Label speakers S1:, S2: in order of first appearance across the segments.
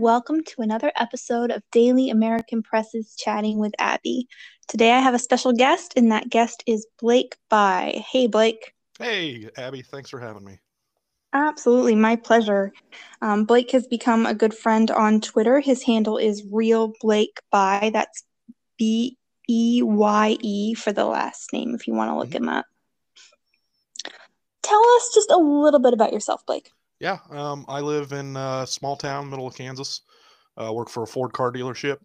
S1: welcome to another episode of Daily American Press's Chatting with Abby. Today I have a special guest, and that guest is Blake Beye. Hey, Blake.
S2: Hey, Abby, thanks for having me.
S1: Absolutely, my pleasure. Um, Blake has become a good friend on Twitter. His handle is Real Blake Beye. That's B E Y E for the last name if you want to look mm-hmm. him up. Tell us just a little bit about yourself, Blake.
S2: Yeah, um, I live in a small town, middle of Kansas. Uh, work for a Ford car dealership.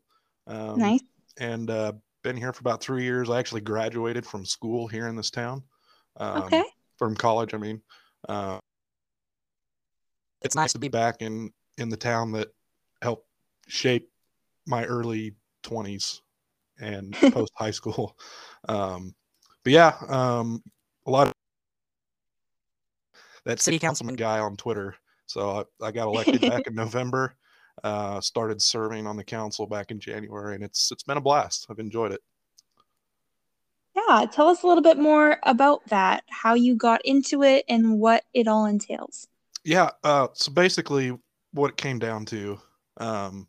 S1: Um, nice.
S2: And uh, been here for about three years. I actually graduated from school here in this town.
S1: Um, okay.
S2: From college, I mean. Uh, it's nice to be back in in the town that helped shape my early 20s and post high school. Um, but yeah, um, a lot of that city councilman guy on Twitter. So I, I got elected back in November. Uh, started serving on the council back in January, and it's it's been a blast. I've enjoyed it.
S1: Yeah, tell us a little bit more about that. How you got into it and what it all entails.
S2: Yeah. Uh, so basically, what it came down to, um,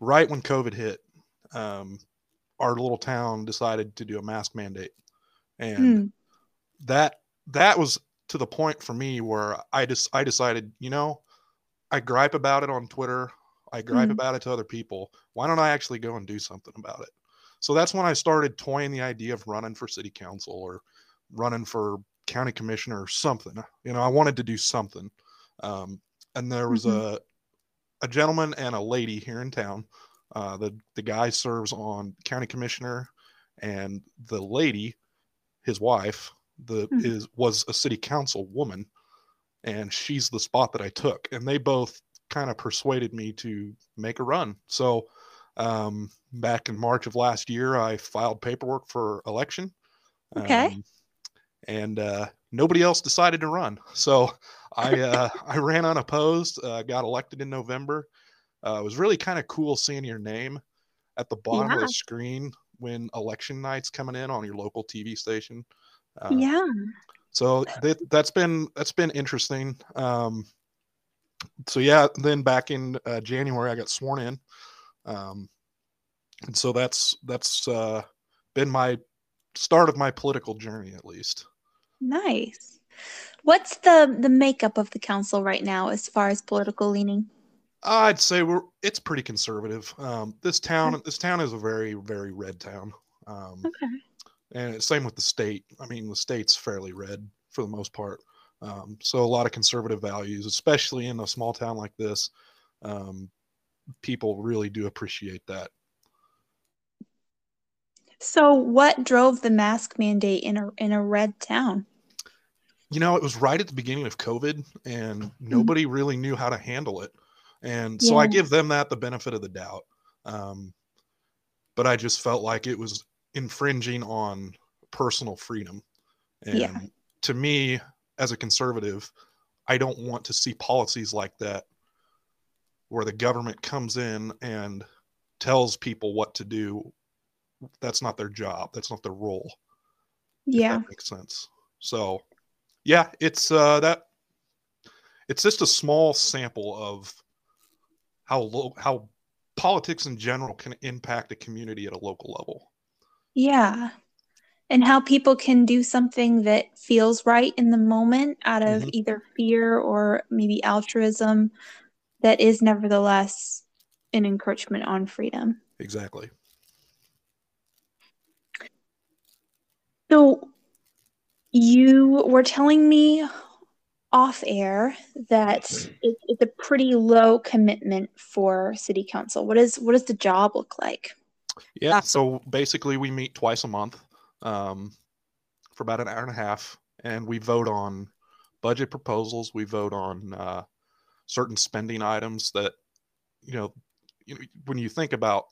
S2: right when COVID hit, um, our little town decided to do a mask mandate, and hmm. that that was to the point for me where I just I decided, you know, I gripe about it on Twitter, I gripe mm-hmm. about it to other people. Why don't I actually go and do something about it? So that's when I started toying the idea of running for city council or running for county commissioner or something. You know, I wanted to do something. Um, and there was mm-hmm. a a gentleman and a lady here in town. Uh, the the guy serves on county commissioner, and the lady, his wife, the mm-hmm. is was a city council woman and she's the spot that I took and they both kind of persuaded me to make a run. So um, back in March of last year I filed paperwork for election.
S1: Okay. Um,
S2: and uh, nobody else decided to run. So I uh, I ran unopposed, uh, got elected in November. Uh, it was really kind of cool seeing your name at the bottom yeah. of the screen when election night's coming in on your local TV station.
S1: Uh, yeah.
S2: So that, that's been that's been interesting. Um, so yeah, then back in uh, January, I got sworn in, um, and so that's that's uh, been my start of my political journey, at least.
S1: Nice. What's the the makeup of the council right now as far as political leaning?
S2: I'd say we're it's pretty conservative. Um, this town this town is a very very red town. Um,
S1: okay
S2: and same with the state. I mean, the state's fairly red for the most part. Um, so a lot of conservative values, especially in a small town like this. Um, people really do appreciate that.
S1: So, what drove the mask mandate in a in a red town?
S2: You know, it was right at the beginning of COVID, and mm-hmm. nobody really knew how to handle it. And so, yeah. I give them that the benefit of the doubt. Um, but I just felt like it was infringing on personal freedom. And yeah. to me, as a conservative, I don't want to see policies like that where the government comes in and tells people what to do. That's not their job. That's not their role.
S1: Yeah.
S2: That makes sense. So yeah, it's uh that it's just a small sample of how low how politics in general can impact a community at a local level.
S1: Yeah. And how people can do something that feels right in the moment out of mm-hmm. either fear or maybe altruism that is nevertheless an encroachment on freedom.
S2: Exactly.
S1: So you were telling me off air that it, it's a pretty low commitment for city council. What is what does the job look like?
S2: Yeah. So basically, we meet twice a month um, for about an hour and a half, and we vote on budget proposals. We vote on uh, certain spending items that, you know, you know, when you think about,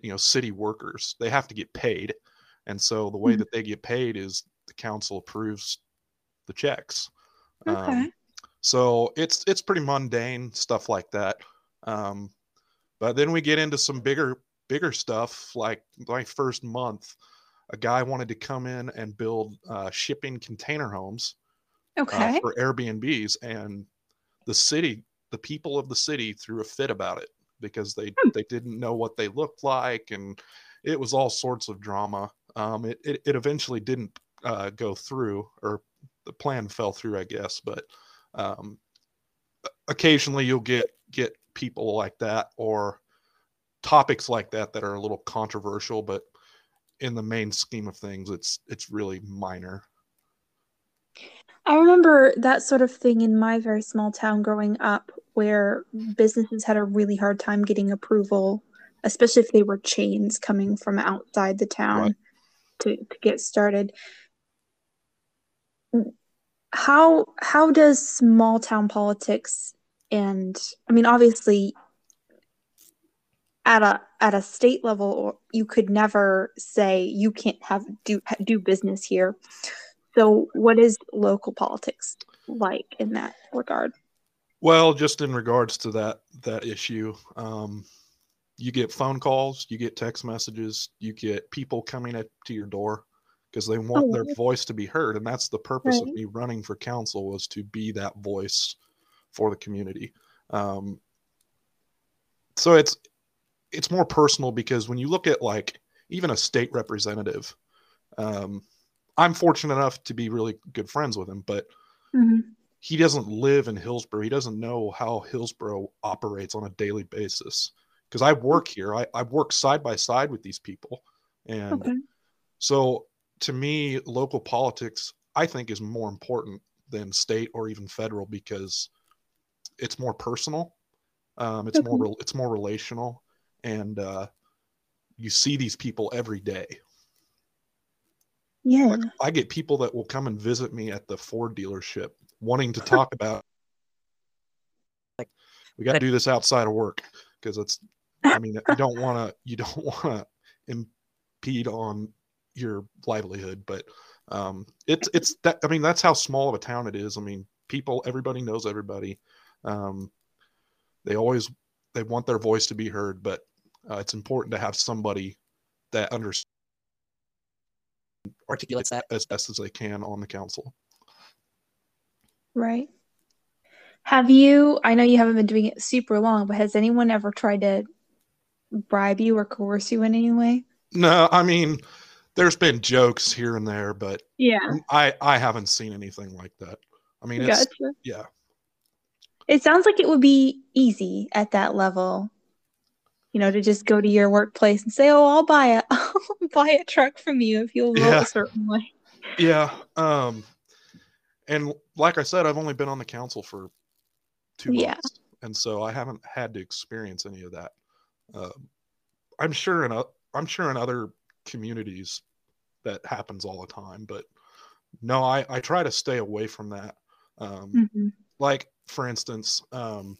S2: you know, city workers, they have to get paid, and so the way mm-hmm. that they get paid is the council approves the checks.
S1: Okay. Um,
S2: so it's it's pretty mundane stuff like that. Um, but then we get into some bigger bigger stuff like my first month a guy wanted to come in and build uh, shipping container homes
S1: uh, okay.
S2: uh, for airbnbs and the city the people of the city threw a fit about it because they
S1: Hmm.
S2: they didn't know what they looked like and it was all sorts of drama. Um, it, it it eventually didn't uh, go through or the plan fell through, I guess. But um, occasionally you'll get get people like that or topics like that that are a little controversial, but in the main scheme of things, it's it's really minor.
S1: I remember that sort of thing in my very small town growing up, where businesses had a really hard time getting approval, especially if they were chains coming from outside the town
S2: Right.
S1: to, to get started. How how does small town politics and I mean obviously at a at a state level you could never say you can't have do do business here. So what is local politics like in that regard?
S2: Well, just in regards to that that issue, um, you get phone calls, you get text messages, you get people coming up to your door because they want their
S1: Oh.
S2: voice to be heard, and that's the purpose of me running for council was to be that voice for the community. Um, so it's it's more personal because when you look at like even a state representative, um, I'm fortunate enough to be really good friends with him, but
S1: Mhm.
S2: he doesn't live in Hillsboro. He doesn't know how Hillsboro operates on a daily basis. Because I work here, I, I work side by side with these people. And
S1: Okay.
S2: so to me, local politics, I think, is more important than state or even federal because it's more personal. Um, it's more
S1: Okay.
S2: rel- it's more relational, and uh, you see these people every day.
S1: Yeah.
S2: Like I get people that will come and visit me at the Ford dealership wanting to talk about like we got to do this outside of work because it's I mean you don't want to you don't want to impede on your livelihood but um it's it's that I mean that's how small of a town it is I mean people everybody knows everybody um they always they want their voice to be heard but uh, it's important to have somebody that understands
S3: articulates that.
S2: as best as they can on the council.
S1: Right. Have you, I know you haven't been doing it super long, but has anyone ever tried to bribe you or coerce you in any way?
S2: No, I mean, there's been jokes here and there, but
S1: Yeah.
S2: I I haven't seen anything like that. I mean, it's
S1: Gotcha.
S2: yeah,
S1: It sounds like it would be easy at that level, you know, to just go to your workplace and say, "Oh, I'll buy a, I'll buy a truck from you if you'll vote
S2: Yeah.
S1: a certain way."
S2: yeah. Um, and like I said, I've only been on the council for two
S1: Yeah.
S2: months, and so I haven't had to experience any of that. Um, I'm sure in o- I'm sure in other communities that happens all the time, but no, I I try to stay away from that. Um,
S1: Mhm.
S2: like for instance um,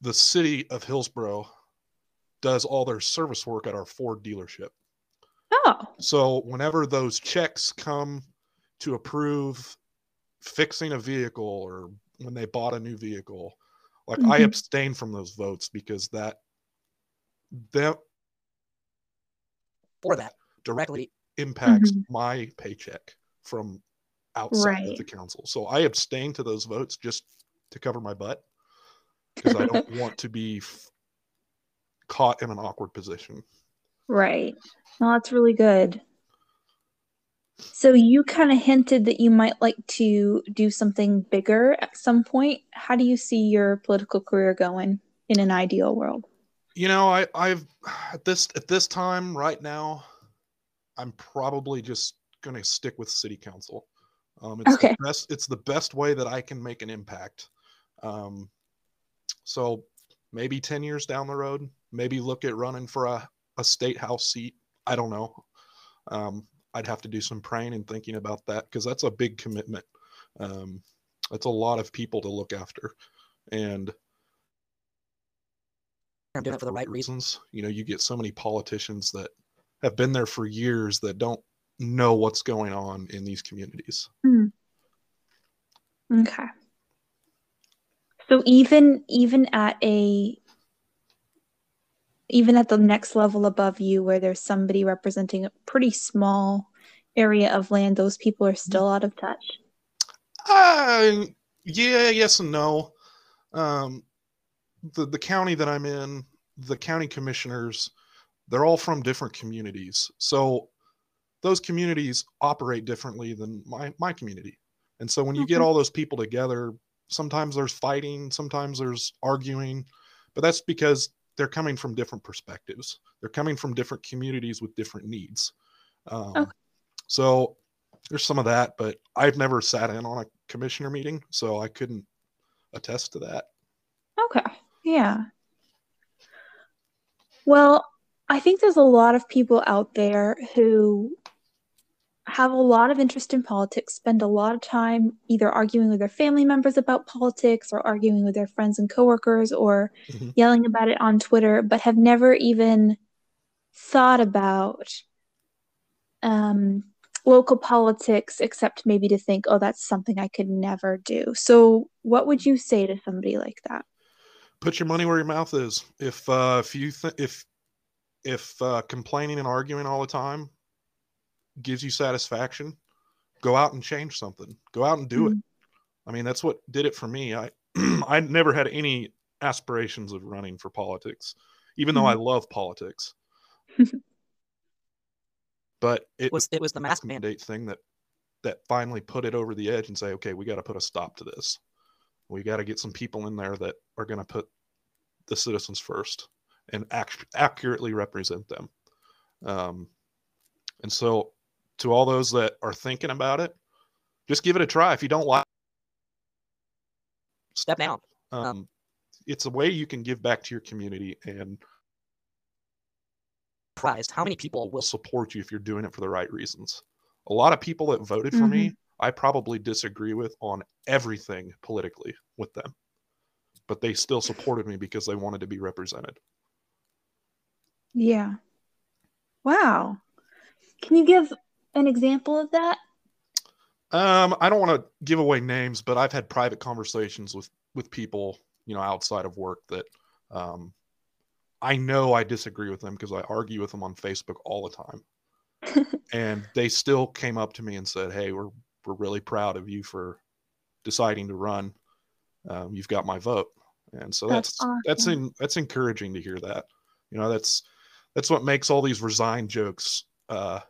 S2: the city of hillsboro does all their service work at our ford dealership
S1: Oh,
S2: so whenever those checks come to approve fixing a vehicle or when they bought a new vehicle like i
S1: Mhm.
S2: abstain from those votes because that that
S3: For that,
S2: directly impacts
S1: Mhm.
S2: my paycheck from outside of the council. So I abstain to those votes just to cover my butt because I don't want to be f- caught in an awkward position.
S1: right. Well, that's really good. So you kind of hinted that you might like to do something bigger at some point. How do you see your political career going in an ideal world?
S2: You know, I I've at this at this time right now, I'm probably just going to stick with city council. Um, it's
S1: Okay.
S2: the best. It's the best way that I can make an impact. Um, so maybe ten years down the road, maybe look at running for a, a state house seat. I don't know. Um, I'd have to do some praying and thinking about that because that's a big commitment. Um, that's a lot of people to look after, and
S3: I'm doing it for the right reason.
S2: reasons. You know, you get so many politicians that have been there for years that don't know what's going on in these communities.
S1: Okay. So even even at a even at the next level above you where there's somebody representing a pretty small area of land, those people are still out of touch.
S2: Uh, yeah, yes and no. um, the the county that I'm in, the county commissioners, they're all from different communities. So those communities operate differently than my my community. And so when you get all those people together, sometimes there's fighting, sometimes there's arguing, but that's because they're coming from different perspectives. They're coming from different communities with different needs. Um, okay. So there's some of that, but I've never sat in on a commissioner meeting, so I couldn't attest to that.
S1: Okay. Yeah. Well, I think there's a lot of people out there who have a lot of interest in politics, spend a lot of time either arguing with their family members about politics or arguing with their friends and coworkers or mm-hmm. yelling about it on Twitter, but have never even thought about um, local politics except maybe to think, oh, that's something I could never do. So, what would you say to somebody like that?
S2: Put your money where your mouth is. If uh, if you th- if if uh, complaining and arguing all the time gives you satisfaction, go out and change something. Go out and do mm-hmm. it. I mean, that's what did it for me. I I never had any aspirations of running for politics, even mm-hmm. though I love politics. but it was it was the mask mandate thing that that finally put it over the edge and say, okay, we got to put a stop to this. We got to get some people in there that are going to put the citizens first and act- accurately represent them. Um, and so to all those that are thinking about it, just give it a try. If you don't like,
S3: step down.
S2: Um, it's a way you can give back to your community and
S3: surprised how many people
S2: will support you if you're doing it for the right reasons. A lot of people that voted for mm-hmm. me, I probably disagree with on everything politically with them, but they still supported me because they wanted to be represented.
S1: Yeah. Wow. Can you give an example of that?
S2: Um, I don't want to give away names, but I've had private conversations with with people, you know, outside of work that um, I know I disagree with them because I argue with them on Facebook all the time. and they still came up to me and said, "Hey, we're we're really proud of you for deciding to run. Um, you've got my vote." And so that's that's awesome. that's, in, that's encouraging to hear that. You know, that's that's what makes all these resign jokes uh,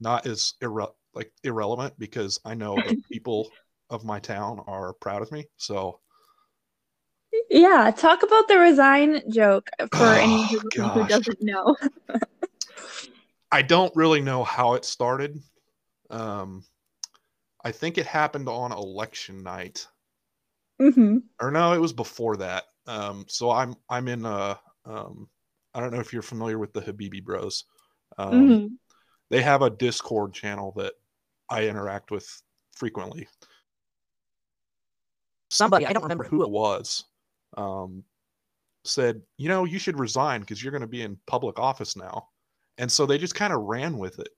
S2: not as irre- like irrelevant because I know the people of my town are proud of me. So
S1: yeah, talk about the resign joke for oh, anyone who, who doesn't know.
S2: I don't really know how it started. Um, I think it happened on election night.
S1: Mm-hmm.
S2: Or no, it was before that. Um, so I'm I'm in a um, I don't know if you're familiar with the Habibi Bros. Um, mm-hmm they have a Discord channel that I interact with frequently.
S3: Somebody, I don't remember who
S2: it was, um, said, you know, you should resign because you're going to be in public office now. And so they just kind of ran with it.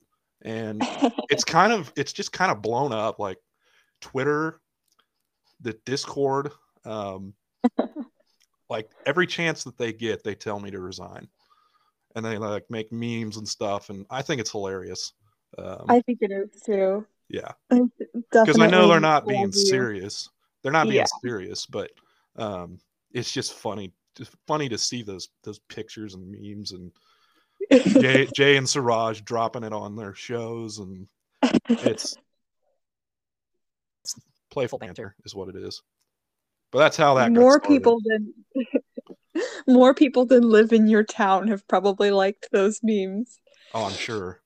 S2: And it's kind of, it's just kind of blown up like Twitter, the Discord, um, like every chance that they get, they tell me to resign and they like make memes and stuff, and I think it's hilarious.
S1: Um, I think it is too.
S2: Yeah, because I know they're not being serious. They're not being yeah. serious, but um, it's just funny, just funny to see those those pictures and memes and Jay, Jay and Siraj dropping it on their shows, and it's, it's playful banter is what it is. But that's how that
S1: more people than more people than live in your town have probably liked those memes.
S2: Oh, I'm sure.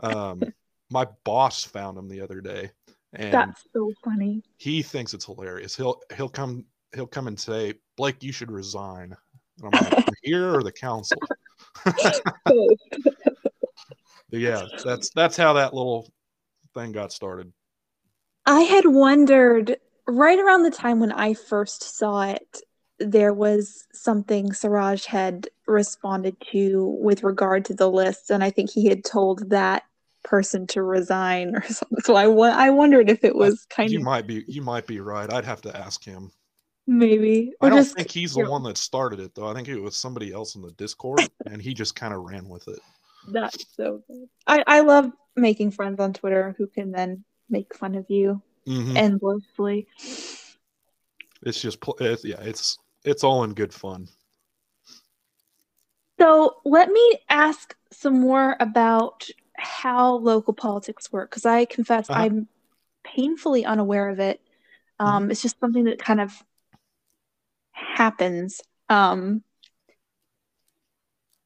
S2: Um, my boss found them the other day, and
S1: that's so funny.
S2: He thinks it's hilarious. He'll he'll come he'll come and say, "Blake, you should resign." And I'm like, "Here or the council?" yeah, that's that's how that little thing got started.
S1: I had wondered right around the time when I first saw it there was something Siraj had responded to with regard to the list, and I think he had told that person to resign or something. So I, wa- I wondered if it was kind
S2: you
S1: of.
S2: You might be. You might be right. I'd have to ask him.
S1: Maybe.
S2: Or I don't just, think he's the know. one that started it, though. I think it was somebody else in the Discord, and he just kind of ran with it.
S1: That's so good. I, I love making friends on Twitter who can then make fun of you mm-hmm. endlessly.
S2: It's just, it's, yeah, it's it's all in good fun.
S1: So let me ask some more about how local politics work because I confess
S2: Uh-huh.
S1: I'm painfully unaware of it. Um, It's just something that kind of happens. Um,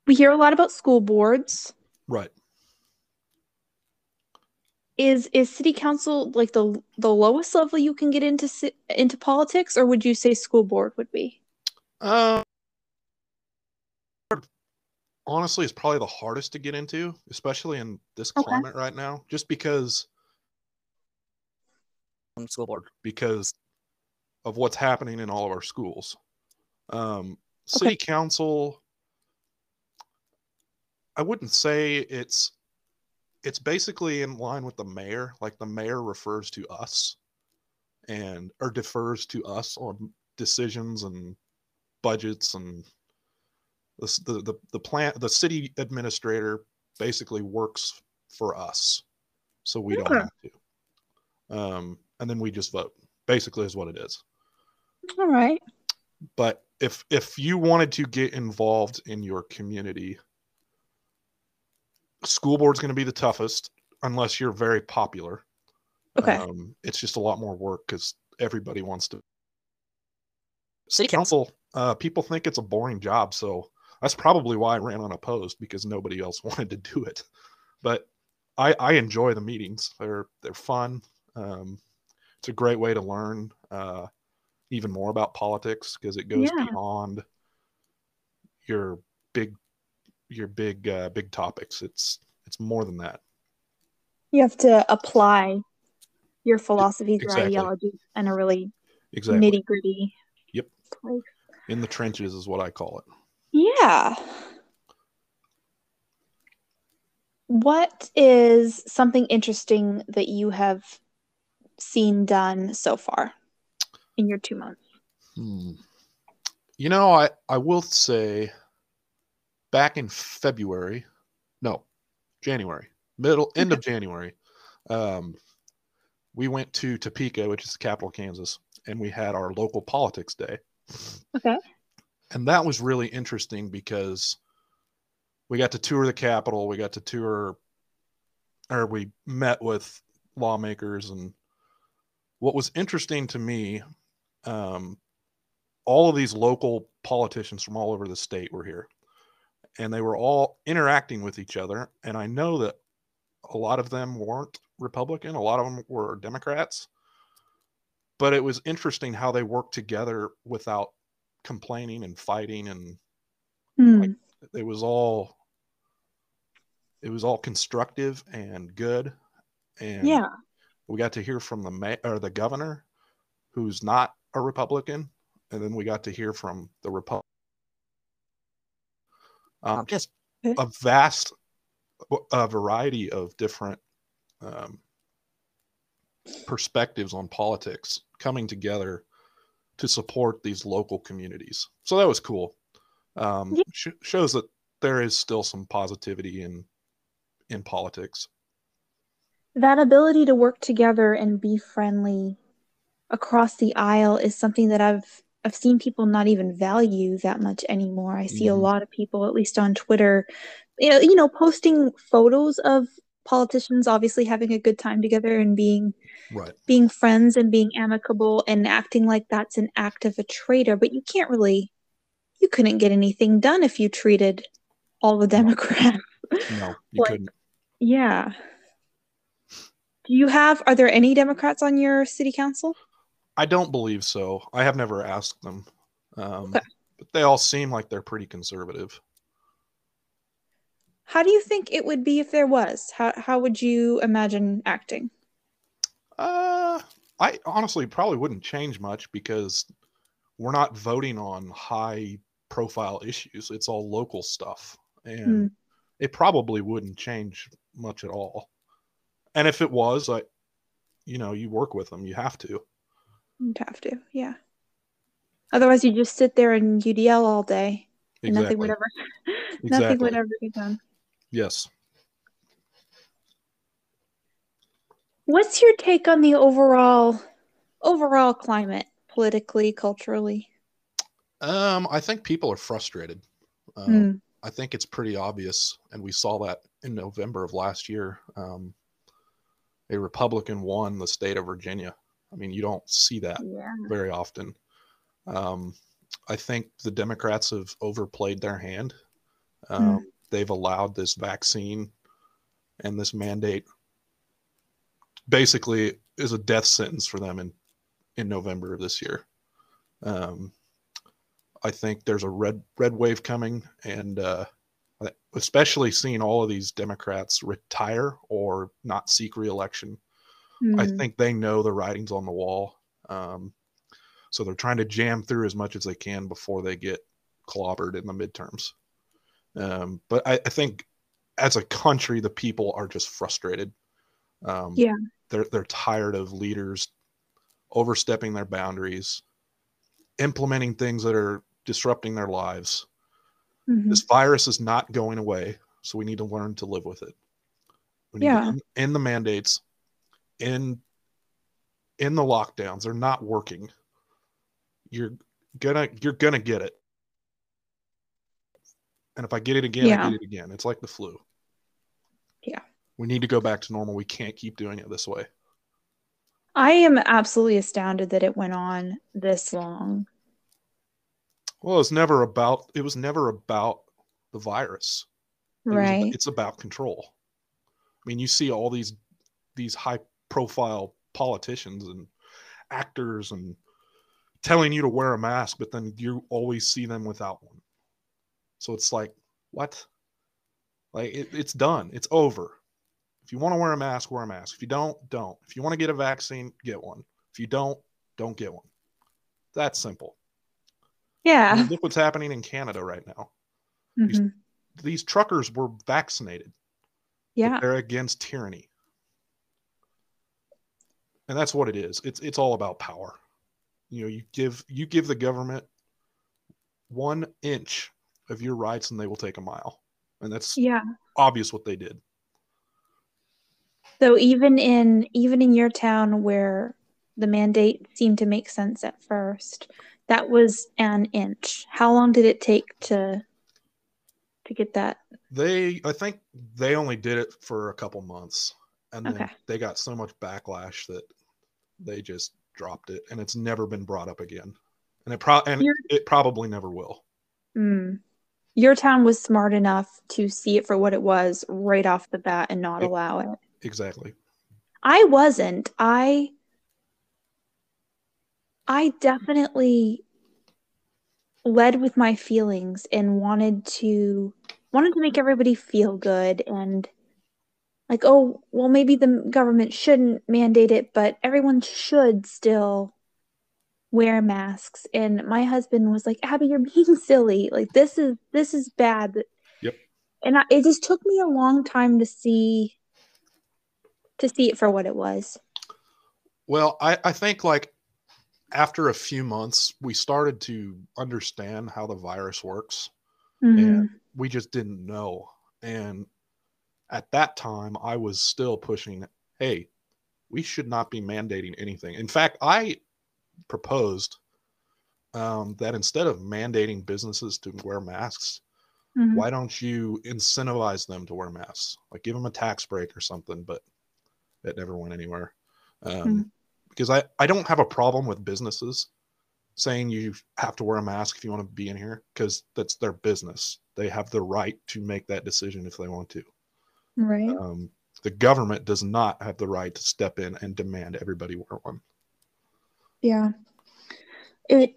S1: we hear a lot about school boards.
S2: Right.
S1: Is is city council like the the lowest level you can get into into politics, or would you say school board would be?
S2: Uh, honestly, it's probably the hardest to get into, especially in this
S1: Okay.
S2: climate right now, just because
S3: on school board.
S2: because of what's happening in all of our schools. Um, city council, I wouldn't say it's it's basically in line with the mayor. Like the mayor refers to us and or defers to us on decisions and budgets and the s- the the, the plant the city administrator basically works for us, so we don't have to. Um, and then we just vote. Basically, is what it is
S1: All right.
S2: but if if you wanted to get involved in your community school board's going to be the toughest unless you're very popular
S1: Okay.
S2: um, it's just a lot more work because everybody wants to
S3: City council.
S2: Uh, people think it's a boring job so that's probably why i ran unopposed because nobody else wanted to do it. But i i enjoy the meetings. They're they're fun. Um, it's a great way to learn uh, even more about politics because it goes
S1: Yeah.
S2: beyond your big your big uh, big topics. It's it's more than that.
S1: You have to apply your philosophies or ideologies in a really
S2: exactly.
S1: nitty gritty
S2: Yep.
S1: place.
S2: In the trenches is what i call it
S1: Yeah. What is something interesting that you have seen done so far in your two months?
S2: Hmm. You know, I I will say, back in February, no, January, middle end of January, um, we went to Topeka, which is the capital of Kansas, and we had our local politics day.
S1: Okay.
S2: And that was really interesting because we got to tour the Capitol, we got to tour, or we met with lawmakers, and what was interesting to me, um, all of these local politicians from all over the state were here, and they were all interacting with each other. And I know that a lot of them weren't Republican, a lot of them were Democrats, but it was interesting how they worked together without complaining and fighting and
S1: Hmm.
S2: it was all it was all constructive and good and
S1: Yeah.
S2: we got to hear from the ma- or the governor who's not a republican and then we got to hear from the republic um,
S3: Um,
S2: just a vast a variety of different um, perspectives on politics coming together to support these local communities so that was cool um,
S1: Yeah.
S2: sh- shows that there is still some positivity in in politics
S1: That ability to work together and be friendly across the aisle is something that I've I've seen people not even value that much anymore. I see a
S2: Mhm.
S1: lot of people, at least on Twitter, you know, posting photos of politicians obviously having a good time together and being
S2: right
S1: being friends and being amicable and acting like that's an act of a traitor, but you can't really you couldn't get anything done if you treated all the Democrats.
S2: no you
S1: Like-
S2: couldn't
S1: Yeah. Do you have, are there any Democrats on your city council?
S2: I don't believe so. I have never asked them. Um,
S1: Okay.
S2: But they all seem like they're pretty conservative.
S1: How do you think it would be if there was? How, how would you imagine acting?
S2: Uh, I honestly probably wouldn't change much because we're not voting on high profile issues. It's all local stuff. And it probably wouldn't change much at all. And if it was, I, you know, you work with them, you have to.
S1: You'd have to, yeah. Otherwise, you just sit there and you'd yell all day and
S2: Exactly.
S1: nothing would ever, nothing
S2: Exactly.
S1: would ever get done.
S2: Yes.
S1: What's your take on the overall, overall climate, politically, culturally?
S2: Um, I think people are frustrated. Um,
S1: Mm.
S2: I think it's pretty obvious, and we saw that in November of last year. Um, a Republican won the state of Virginia. I mean, you don't see that
S1: Yeah.
S2: very often. Um, I think the Democrats have overplayed their hand. Um, They've allowed this vaccine and this mandate basically is a death sentence for them in, in November of this year. Um, I think there's a red red wave coming, and uh, especially seeing all of these Democrats retire or not seek reelection. I
S1: Mm.
S2: think they know the writing's on the wall. Um, so they're trying to jam through as much as they can before they get clobbered in the midterms. Um, but I, I think as a country, the people are just frustrated. Um,
S1: Yeah.
S2: They're, they're tired of leaders overstepping their boundaries, implementing things that are disrupting their lives.
S1: Mhm.
S2: This virus is not going away, so we need to learn to live with it. We need
S1: Yeah.
S2: to end the mandates, in in the lockdowns. They're not working. You're gonna you're gonna get it. And if I get it again, I get it again. It's like the flu.
S1: Yeah.
S2: We need to go back to normal. We can't keep doing it this way.
S1: I am absolutely astounded that it went on this long.
S2: Well, it's never about it was never about the virus. It was-
S1: Right.
S2: it's about control. I mean, you see all these these high profile politicians and actors and telling you to wear a mask, but then you always see them without one. So it's like, what? Like it, it's done. It's over. If you want to wear a mask, wear a mask. If you don't, don't. If you want to get a vaccine, get one. If you don't, don't get one. That's simple. I
S1: Yeah.
S2: mean, look what's happening in Canada right now.
S1: Mhm.
S2: These truckers were vaccinated.
S1: Yeah.
S2: they're against tyranny and that's what it is it's it's all about power you know you give you give the government one inch of your rights and they will take a mile and that's
S1: Yeah.
S2: obvious what they did
S1: So even in even in your town where the mandate seemed to make sense at first, that was an inch. How long did it take to to get that?
S2: they i think they only did it for a couple months and then
S1: Okay.
S2: they got so much backlash that they just dropped it and it's never been brought up again and it pro and
S1: You're-
S2: it probably never will
S1: Mm. Your town was smart enough to see it for what it was right off the bat and not
S2: It-
S1: allow it.
S2: exactly
S1: I wasn't. I I definitely led with my feelings and wanted to wanted to make everybody feel good and like oh well maybe the government shouldn't mandate it but everyone should still wear masks and my husband was like Abby you're being silly like this is this is bad
S2: Yep.
S1: and I, it just took me a long time to see to see it for what it was
S2: Well, I, I think like after a few months, we started to understand how the virus works.
S1: Mhm.
S2: We just didn't know. And at that time, I was still pushing, hey, we should not be mandating anything. In fact, I proposed um, that instead of mandating businesses to wear masks,
S1: Mhm.
S2: why don't you incentivize them to wear masks? Like give them a tax break or something, but it never went anywhere. Um,
S1: Mhm.
S2: Because I, I don't have a problem with businesses saying you have to wear a mask if you want to be in here because that's their business. They have the right to make that decision if they want to.
S1: Right.
S2: Um, the government does not have the right to step in and demand everybody wear one.
S1: Yeah. It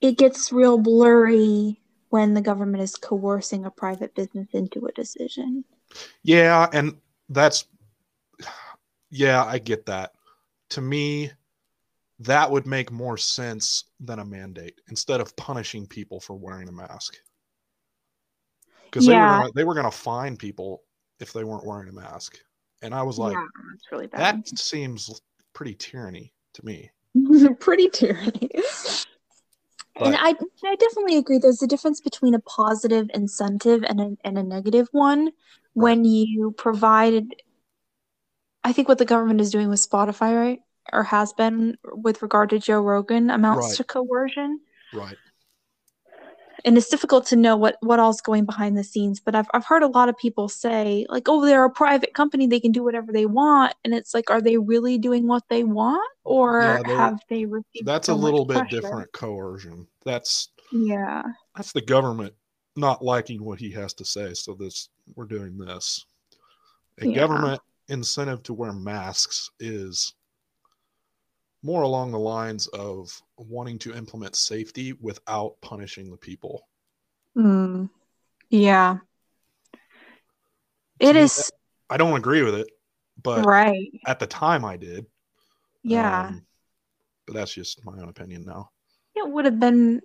S1: it gets real blurry when the government is coercing a private business into a decision.
S2: Yeah, and that's yeah, I get that. To me, that would make more sense than a mandate instead of punishing people for wearing a mask. Because they were
S1: Yeah.
S2: gonna, they were going to fine people if they weren't wearing a mask, and I was like,
S1: yeah, really bad.
S2: that seems pretty tyranny to me.
S1: Pretty tyranny.
S2: But-
S1: and I, I definitely agree. There's a difference between a positive incentive and a, and a negative one. When you provided, I think what the government is doing with Spotify, right, or has been with regard to Joe Rogan, amounts
S2: Right.
S1: to coercion.
S2: Right.
S1: And it's difficult to know what what all's going behind the scenes but I've, I've heard a lot of people say like oh they're a private company they can do whatever they want and it's like are they really doing what they want or
S2: Yeah,
S1: have they received
S2: That's
S1: so
S2: a little bit
S1: pressure?
S2: different coercion. That's
S1: yeah
S2: that's the government not liking what he has to say. So this we're doing this. A
S1: Yeah.
S2: government incentive to wear masks is more along the lines of wanting to implement safety without punishing the people.
S1: Mm. yeah it is
S2: I don't agree with it, but
S1: right
S2: at the time I did.
S1: yeah
S2: Um, but that's just my own opinion now.
S1: it would have been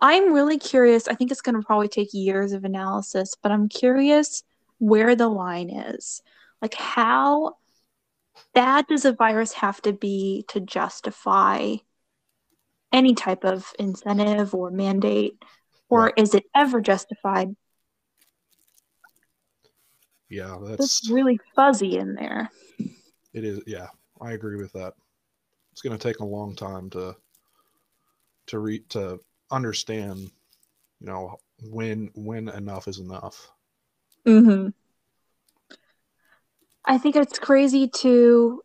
S1: i'm really curious i think it's going to probably take years of analysis but i'm curious where the line is like how bad does a virus have to be to justify any type of incentive or mandate or
S2: Right.
S1: is it ever justified
S2: Yeah,
S1: it's
S2: that's
S1: really fuzzy in there
S2: it is yeah, I agree with that. It's going to take a long time to to re to understand, you know, when when enough is enough.
S1: Mm-hmm. I think it's crazy to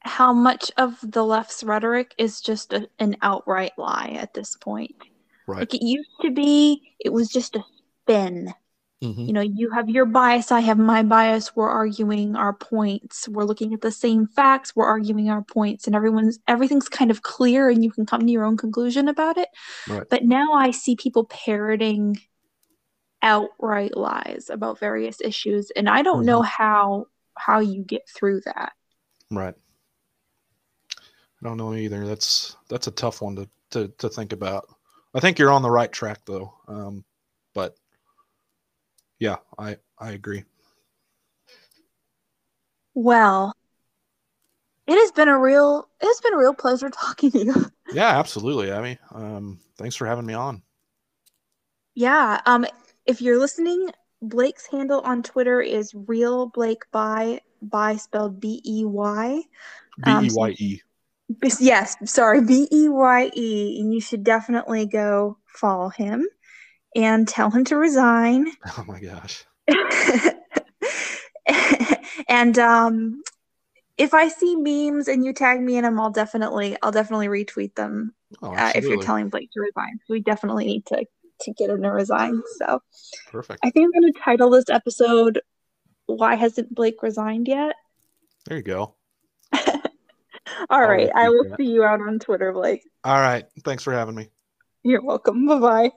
S1: how much of the left's rhetoric is just a, an outright lie at this point.
S2: Right.
S1: Like it used to be, it was just a spin.
S2: Mhm.
S1: You know, you have your bias, I have my bias. We're arguing our points. We're looking at the same facts. We're arguing our points, and everyone's everything's kind of clear, and you can come to your own conclusion about it.
S2: Right.
S1: But now I see people parroting outright lies about various issues, and I don't know how how you get through that.
S2: Right. I don't know either. That's that's a tough one to to, to think about. I think you're on the right track though. Um, but yeah, I I agree.
S1: Well, it has been a real it has been a real pleasure talking to you.
S2: Yeah, absolutely, Abby. Um, thanks for having me on.
S1: Yeah. Um, if you're listening, Blake's handle on Twitter is real Blake Beye by spelled B E Y.
S2: B
S1: Um,
S2: E
S1: so-
S2: Y E.
S1: Yes, sorry, B E Y E, and you should definitely go follow him and tell him to resign.
S2: Oh my gosh.
S1: and um, if I see memes and you tag me in them, I'll definitely I'll definitely retweet them
S2: Oh,
S1: uh, if you're telling Blake to resign. We definitely need to to get him to resign. So
S2: Perfect.
S1: I think I'm going to title this episode "Why Hasn't Blake Resigned Yet?"
S2: There you go.
S1: All
S2: I'll
S1: I will see you out on Twitter, Blake.
S2: All right. Thanks for having me.
S1: You're welcome. Bye bye.